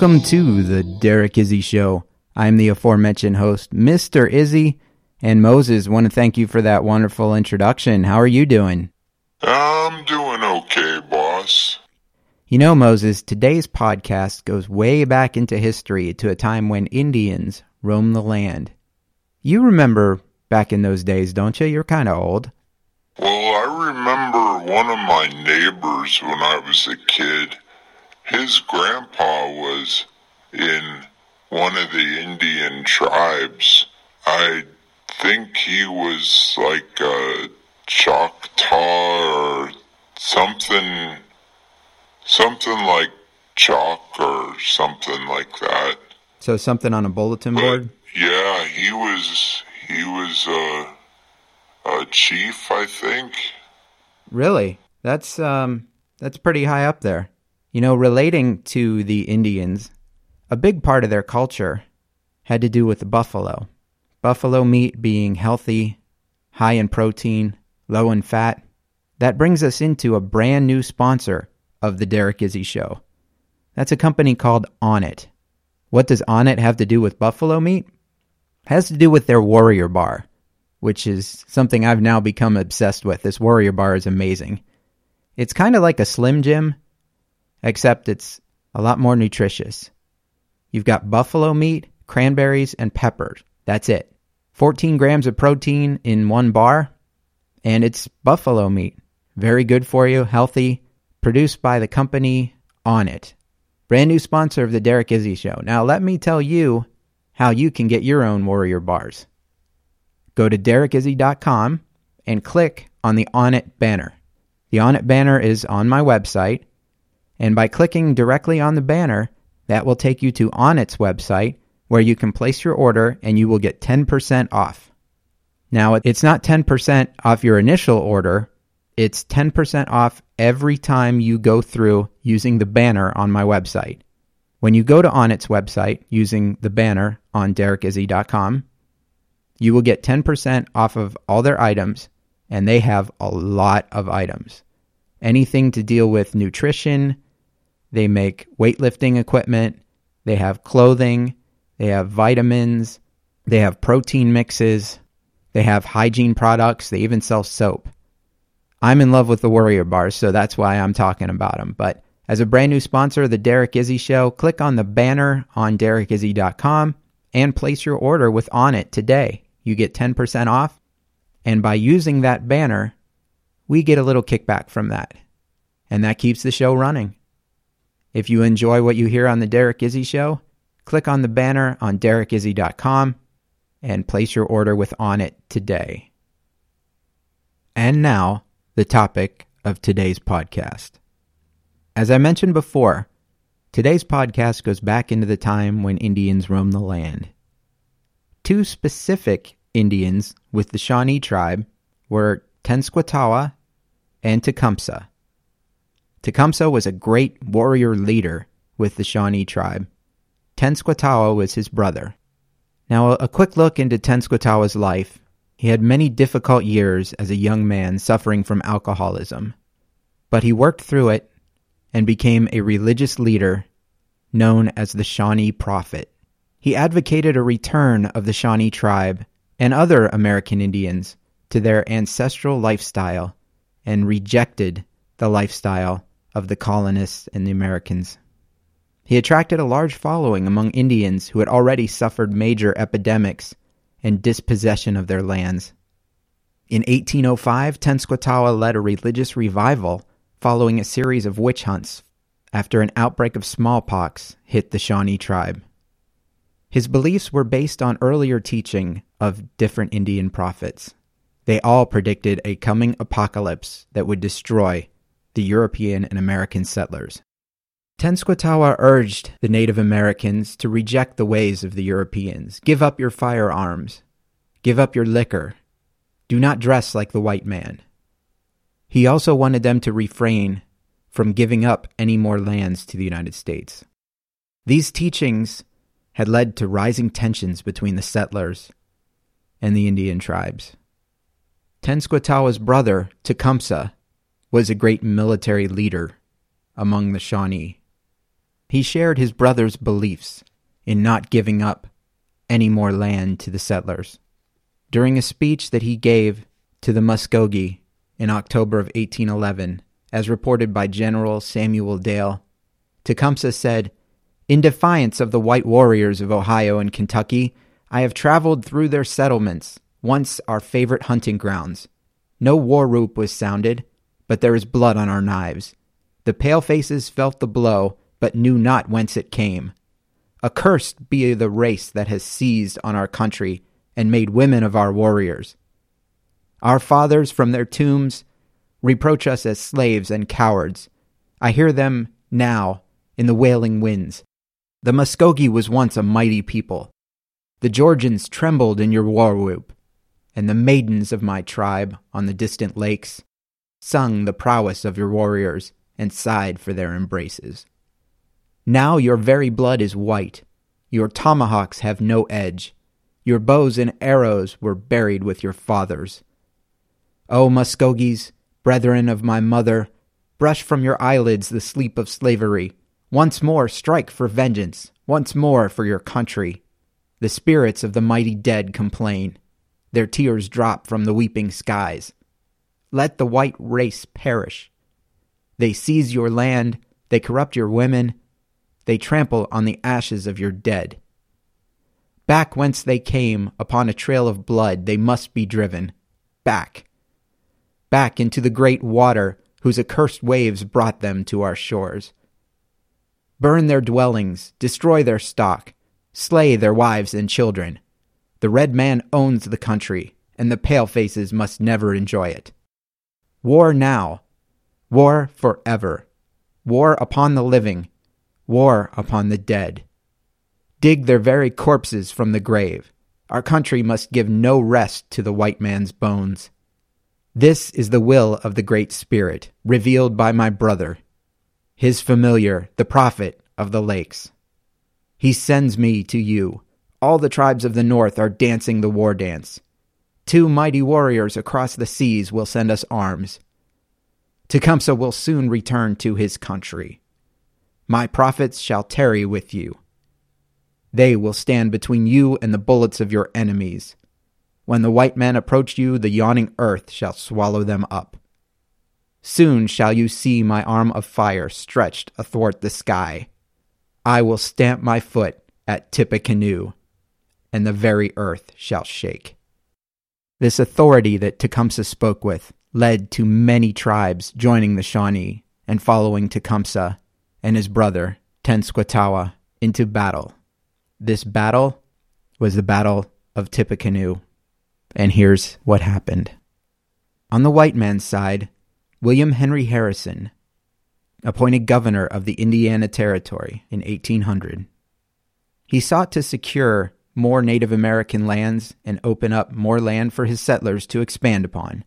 Welcome to the Derek Izzi Show. I'm the aforementioned host, Mr. Izzi. And Moses, want to thank you for that wonderful introduction. How are you doing? I'm doing okay, boss. You know, Moses, today's podcast goes way back into history to a time when Indians roamed the land. You remember back in those days, don't you? You're kind of old. Well, I remember one of my neighbors when I was a kid. His grandpa was in one of the Indian tribes. I think he was like a Choctaw or something, something like chalk or something like that. So something on a bulletin But board? yeah, he was he was a a chief, I think. Really? That's um that's pretty high up there. You know, relating to the Indians, a big part of their culture had to do with buffalo. Buffalo meat being healthy, high in protein, low in fat. That brings us into a brand new sponsor of the Derek Izzi show. That's a company called Onnit. What does Onnit have to do with buffalo meat? has to do with their Warrior Bar, which is something I've now become obsessed with. This Warrior Bar is amazing. It's kind of like a Slim Jim, except it's a lot more nutritious. You've got buffalo meat, cranberries, and peppers. That's it. 14 grams of protein in one bar, and it's buffalo meat. Very good for you, healthy, produced by the company Onnit. Brand new sponsor of the Derek Izzi Show. Now, let me tell you how you can get your own Warrior bars. Go to derekizzi.com and click on the Onnit banner. The Onnit banner is on my website, and by clicking directly on the banner, that will take you to Onnit's website where you can place your order and you will get 10% off. Now, it's not 10% off your initial order, it's 10% off every time you go through using the banner on my website. When you go to Onnit's website using the banner on derekizzi.com, you will get 10% off of all their items, and they have a lot of items. Anything to deal with nutrition, they make weightlifting equipment, they have clothing, they have vitamins, they have protein mixes, they have hygiene products, they even sell soap. I'm in love with the Warrior bars, so that's why I'm talking about them. But as a brand new sponsor of the Derek Izzi Show, click on the banner on derekizzi.com and place your order with Onnit today. You get 10% off, and by using that banner, we get a little kickback from that. And that keeps the show running. If you enjoy what you hear on the Derek Izzi Show, click on the banner on derekizzi.com and place your order with Onnit today. And now, the topic of today's podcast. As I mentioned before, today's podcast goes back into the time when Indians roamed the land. Two specific Indians with the Shawnee tribe were Tenskwatawa and Tecumseh. Tecumseh was a great warrior leader with the Shawnee tribe. Tenskwatawa was his brother. Now, a quick look into Tenskwatawa's life. He had many difficult years as a young man suffering from alcoholism, but he worked through it and became a religious leader known as the Shawnee Prophet. He advocated a return of the Shawnee tribe and other American Indians to their ancestral lifestyle and rejected the lifestyle of the colonists and the Americans. He attracted a large following among Indians who had already suffered major epidemics and dispossession of their lands. In 1805, Tenskwatawa led a religious revival following a series of witch hunts after an outbreak of smallpox hit the Shawnee tribe. His beliefs were based on earlier teaching of different Indian prophets. They all predicted a coming apocalypse that would destroy the European and American settlers. Tenskwatawa urged the Native Americans to reject the ways of the Europeans. Give up your firearms. Give up your liquor. Do not dress like the white man. He also wanted them to refrain from giving up any more lands to the United States. These teachings had led to rising tensions between the settlers and the Indian tribes. Tenskwatawa's brother, Tecumseh, was a great military leader among the Shawnee. He shared his brother's beliefs in not giving up any more land to the settlers. During a speech that he gave to the Muskogee in October of 1811, as reported by General Samuel Dale, Tecumseh said, In defiance of the white warriors of Ohio and Kentucky, I have traveled through their settlements, once our favorite hunting grounds. No war whoop was sounded, but there is blood on our knives. The palefaces felt the blow but knew not whence it came. Accursed be the race that has seized on our country and made women of our warriors. Our fathers from their tombs reproach us as slaves and cowards. I hear them now in the wailing winds. The Muskogee was once a mighty people. The Georgians trembled in your war whoop, and the maidens of my tribe on the distant lakes sung the prowess of your warriors and sighed for their embraces. Now your very blood is white. Your tomahawks have no edge. Your bows and arrows were buried with your fathers. O Muskogees, brethren of my mother, brush from your eyelids the sleep of slavery. Once more strike for vengeance, once more for your country. The spirits of the mighty dead complain. Their tears drop from the weeping skies. Let the white race perish. They seize your land, they corrupt your women, they trample on the ashes of your dead. Back whence they came, upon a trail of blood, they must be driven. Back. Back into the great water whose accursed waves brought them to our shores. Burn their dwellings, destroy their stock, slay their wives and children. The red man owns the country, and the pale faces must never enjoy it. War now, war forever, war upon the living, war upon the dead. Dig their very corpses from the grave. Our country must give no rest to the white man's bones. This is the will of the Great Spirit, revealed by my brother, his familiar, the prophet of the lakes. He sends me to you. All the tribes of the north are dancing the war dance. Two mighty warriors across the seas will send us arms. Tecumseh will soon return to his country. My prophets shall tarry with you. They will stand between you and the bullets of your enemies. When the white men approach you, the yawning earth shall swallow them up. Soon shall you see my arm of fire stretched athwart the sky. I will stamp my foot at Tippecanoe, and the very earth shall shake. This authority that Tecumseh spoke with led to many tribes joining the Shawnee and following Tecumseh and his brother, Tenskwatawa, into battle. This battle was the Battle of Tippecanoe, and here's what happened. On the white man's side, William Henry Harrison, appointed governor of the Indiana Territory in 1800. He sought to secure more Native American lands and open up more land for his settlers to expand upon.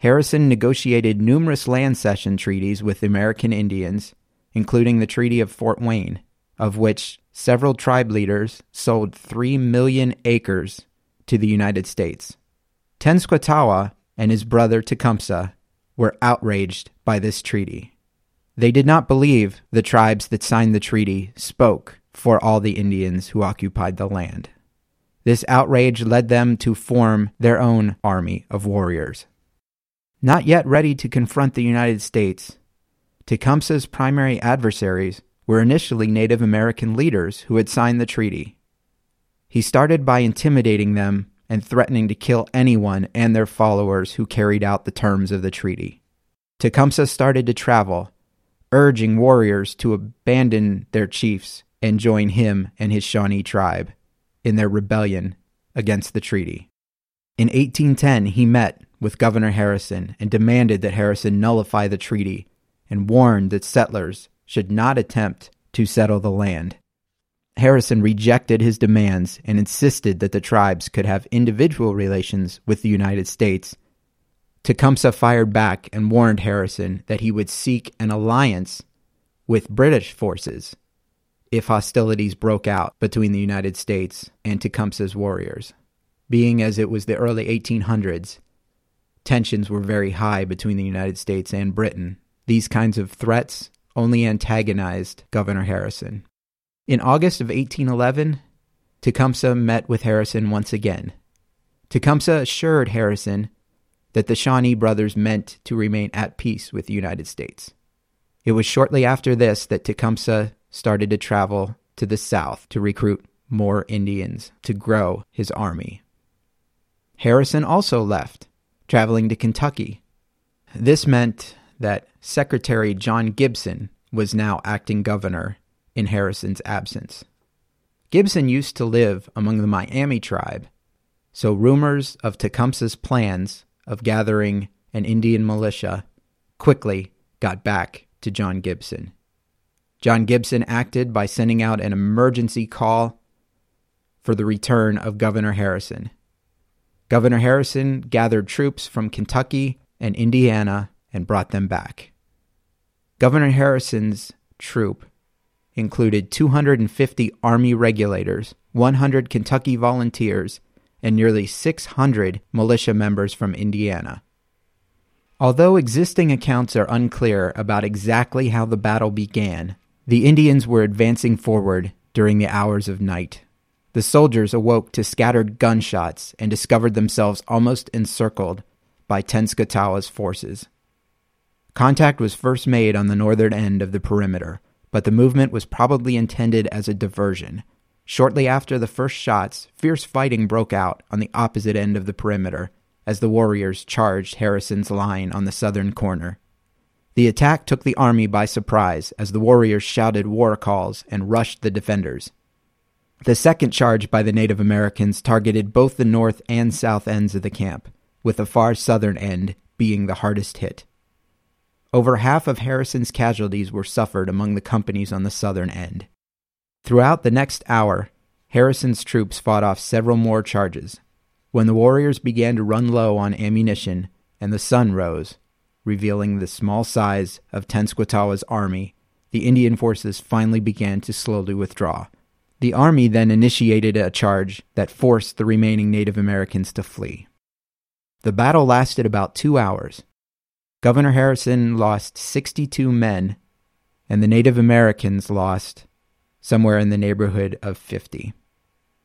Harrison negotiated numerous land cession treaties with American Indians including the Treaty of Fort Wayne, of which several tribe leaders sold 3 million acres to the United States. Tenskwatawa and his brother Tecumseh were outraged by this treaty. They did not believe the tribes that signed the treaty spoke for all the Indians who occupied the land. This outrage led them to form their own army of warriors. Not yet ready to confront the United States, Tecumseh's primary adversaries were initially Native American leaders who had signed the treaty. He started by intimidating them and threatening to kill anyone and their followers who carried out the terms of the treaty. Tecumseh started to travel, urging warriors to abandon their chiefs and join him and his Shawnee tribe in their rebellion against the treaty. In 1810, he met with Governor Harrison and demanded that Harrison nullify the treaty and warned that settlers should not attempt to settle the land. Harrison rejected his demands and insisted that the tribes could have individual relations with the United States. Tecumseh fired back and warned Harrison that he would seek an alliance with British forces if hostilities broke out between the United States and Tecumseh's warriors. Being as it was the early 1800s, tensions were very high between the United States and Britain. These kinds of threats only antagonized Governor Harrison. In August of 1811, Tecumseh met with Harrison once again. Tecumseh assured Harrison that the Shawnee brothers meant to remain at peace with the United States. It was shortly after this that Tecumseh started to travel to the south to recruit more Indians to grow his army. Harrison also left, traveling to Kentucky. This meant that Secretary John Gibson was now acting governor in Harrison's absence. Gibson used to live among the Miami tribe, so rumors of Tecumseh's plans of gathering an Indian militia quickly got back to John Gibson. John Gibson acted by sending out an emergency call for the return of Governor Harrison. Governor Harrison gathered troops from Kentucky and Indiana and brought them back. Governor Harrison's troop included 250 Army regulators, 100 Kentucky volunteers, and nearly 600 militia members from Indiana. Although existing accounts are unclear about exactly how the battle began, the Indians were advancing forward during the hours of night. The soldiers awoke to scattered gunshots and discovered themselves almost encircled by Tenskwatawa's forces. Contact was first made on the northern end of the perimeter, but the movement was probably intended as a diversion. Shortly after the first shots, fierce fighting broke out on the opposite end of the perimeter as the warriors charged Harrison's line on the southern corner. The attack took the army by surprise as the warriors shouted war calls and rushed the defenders. The second charge by the Native Americans targeted both the north and south ends of the camp, with the far southern end being the hardest hit. Over half of Harrison's casualties were suffered among the companies on the southern end. Throughout the next hour, Harrison's troops fought off several more charges. When the warriors began to run low on ammunition and the sun rose, revealing the small size of Tenskwatawa's army, the Indian forces finally began to slowly withdraw. The army then initiated a charge that forced the remaining Native Americans to flee. The battle lasted about two hours, Governor Harrison lost 62 men, and the Native Americans lost somewhere in the neighborhood of 50.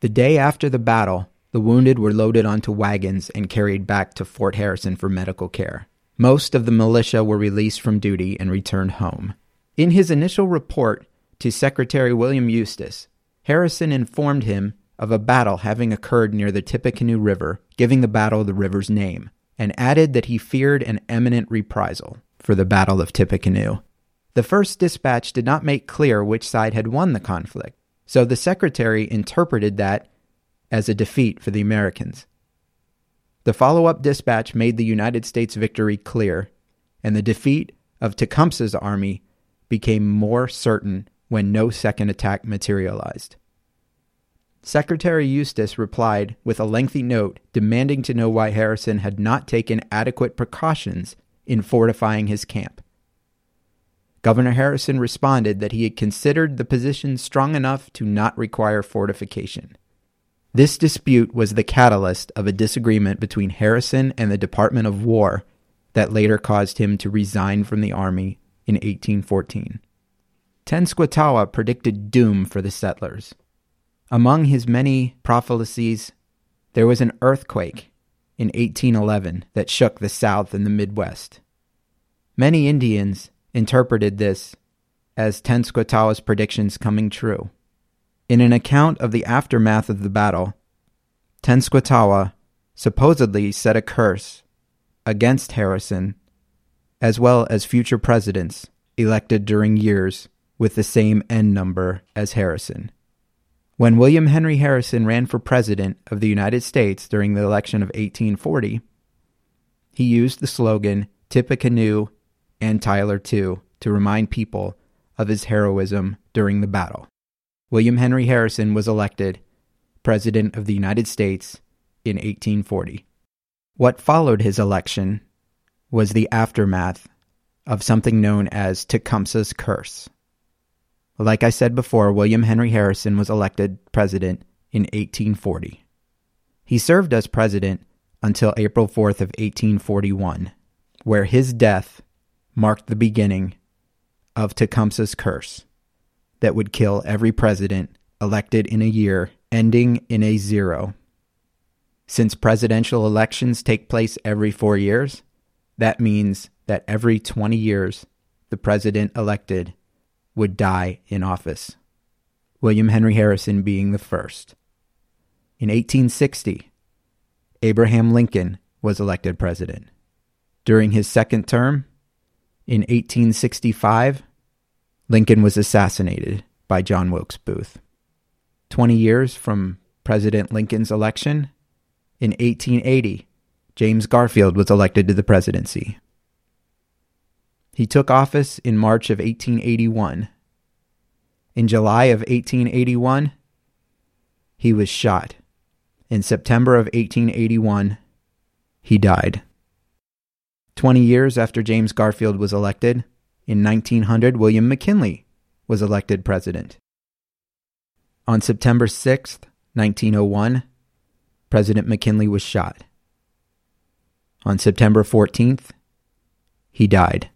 The day after the battle, the wounded were loaded onto wagons and carried back to Fort Harrison for medical care. Most of the militia were released from duty and returned home. In his initial report to Secretary William Eustis, Harrison informed him of a battle having occurred near the Tippecanoe River, giving the battle the river's name and added that he feared an imminent reprisal for the Battle of Tippecanoe. The first dispatch did not make clear which side had won the conflict, so the secretary interpreted that as a defeat for the Americans. The follow up dispatch made the United States victory clear, and the defeat of Tecumseh's army became more certain when no second attack materialized. Secretary Eustis replied with a lengthy note demanding to know why Harrison had not taken adequate precautions in fortifying his camp. Governor Harrison responded that he had considered the position strong enough to not require fortification. This dispute was the catalyst of a disagreement between Harrison and the Department of War that later caused him to resign from the Army in 1814. Tenskwatawa predicted doom for the settlers. Among his many prophecies, there was an earthquake in 1811 that shook the South and the Midwest. Many Indians interpreted this as Tenskwatawa's predictions coming true. In an account of the aftermath of the battle, Tenskwatawa supposedly set a curse against Harrison, as well as future presidents elected during years with the same N number as Harrison. When William Henry Harrison ran for President of the United States during the election of 1840, he used the slogan Tippecanoe and Tyler too to remind people of his heroism during the battle. William Henry Harrison was elected President of the United States in 1840. What followed his election was the aftermath of something known as Tecumseh's Curse. Like I said before, William Henry Harrison was elected president in 1840. He served as president until April 4th of 1841, where his death marked the beginning of Tecumseh's curse that would kill every president elected in a year ending in a zero. Since presidential elections take place every 4 years, that means that every 20 years the president elected would die in office. William Henry Harrison being the first. In 1860, Abraham Lincoln was elected president. During his second term, in 1865, Lincoln was assassinated by John Wilkes Booth. Twenty years from President Lincoln's election, in 1880, James Garfield was elected to the presidency. He took office in March of 1881. In July of 1881, he was shot. In September of 1881, he died. Twenty years after James Garfield was elected, in 1900, William McKinley was elected president. On September 6, 1901, President McKinley was shot. On September 14th, he died.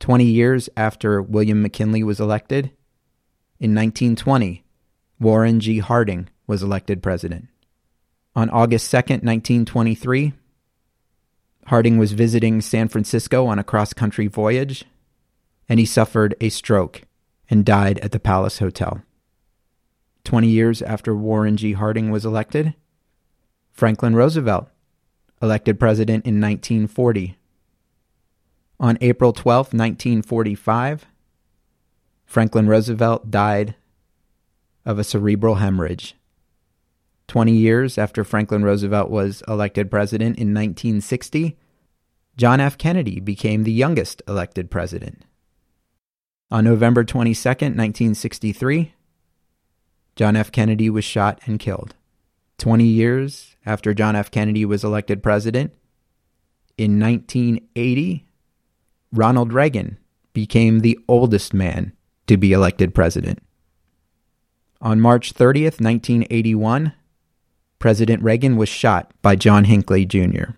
20 years after William McKinley was elected, in 1920, Warren G. Harding was elected president. On August 2, 1923, Harding was visiting San Francisco on a cross country voyage, and he suffered a stroke and died at the Palace Hotel. Twenty years after Warren G. Harding was elected, Franklin Roosevelt, elected president in 1940. On April 12, 1945, Franklin Roosevelt died of a cerebral hemorrhage 20 years after Franklin Roosevelt was elected president in 1960, John F. Kennedy became the youngest elected president. On November 22, 1963, John F. Kennedy was shot and killed. 20 years after John F. Kennedy was elected president, in 1980, Ronald Reagan became the oldest man to be elected president. On March 30th, 1981, President Reagan was shot by John Hinckley Jr.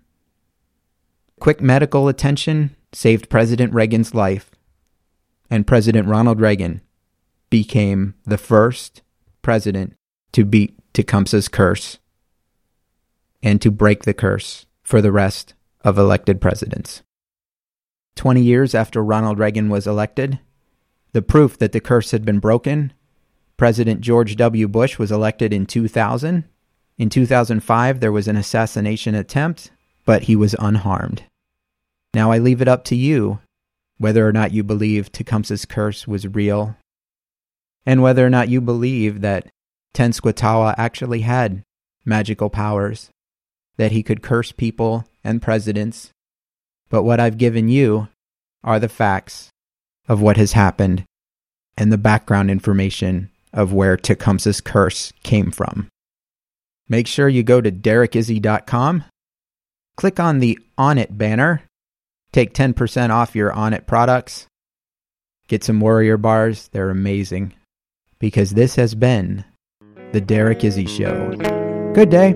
Quick medical attention saved President Reagan's life, and President Ronald Reagan became the first president to beat Tecumseh's curse and to break the curse for the rest of elected presidents. Twenty years after Ronald Reagan was elected, the proof that the curse had been broken, President George W. Bush was elected in 2000 in 2005, there was an assassination attempt, but he was unharmed. Now I leave it up to you whether or not you believe Tecumseh's curse was real, and whether or not you believe that Tenskwatawa actually had magical powers, that he could curse people and presidents. But what I've given you are the facts of what has happened and the background information of where Tecumseh's curse came from. Make sure you go to derekizzi.com, click on the Onnit banner, take 10% off your Onnit products, get some Warrior bars. They're amazing. Because this has been The Derek Izzi Show. Good day.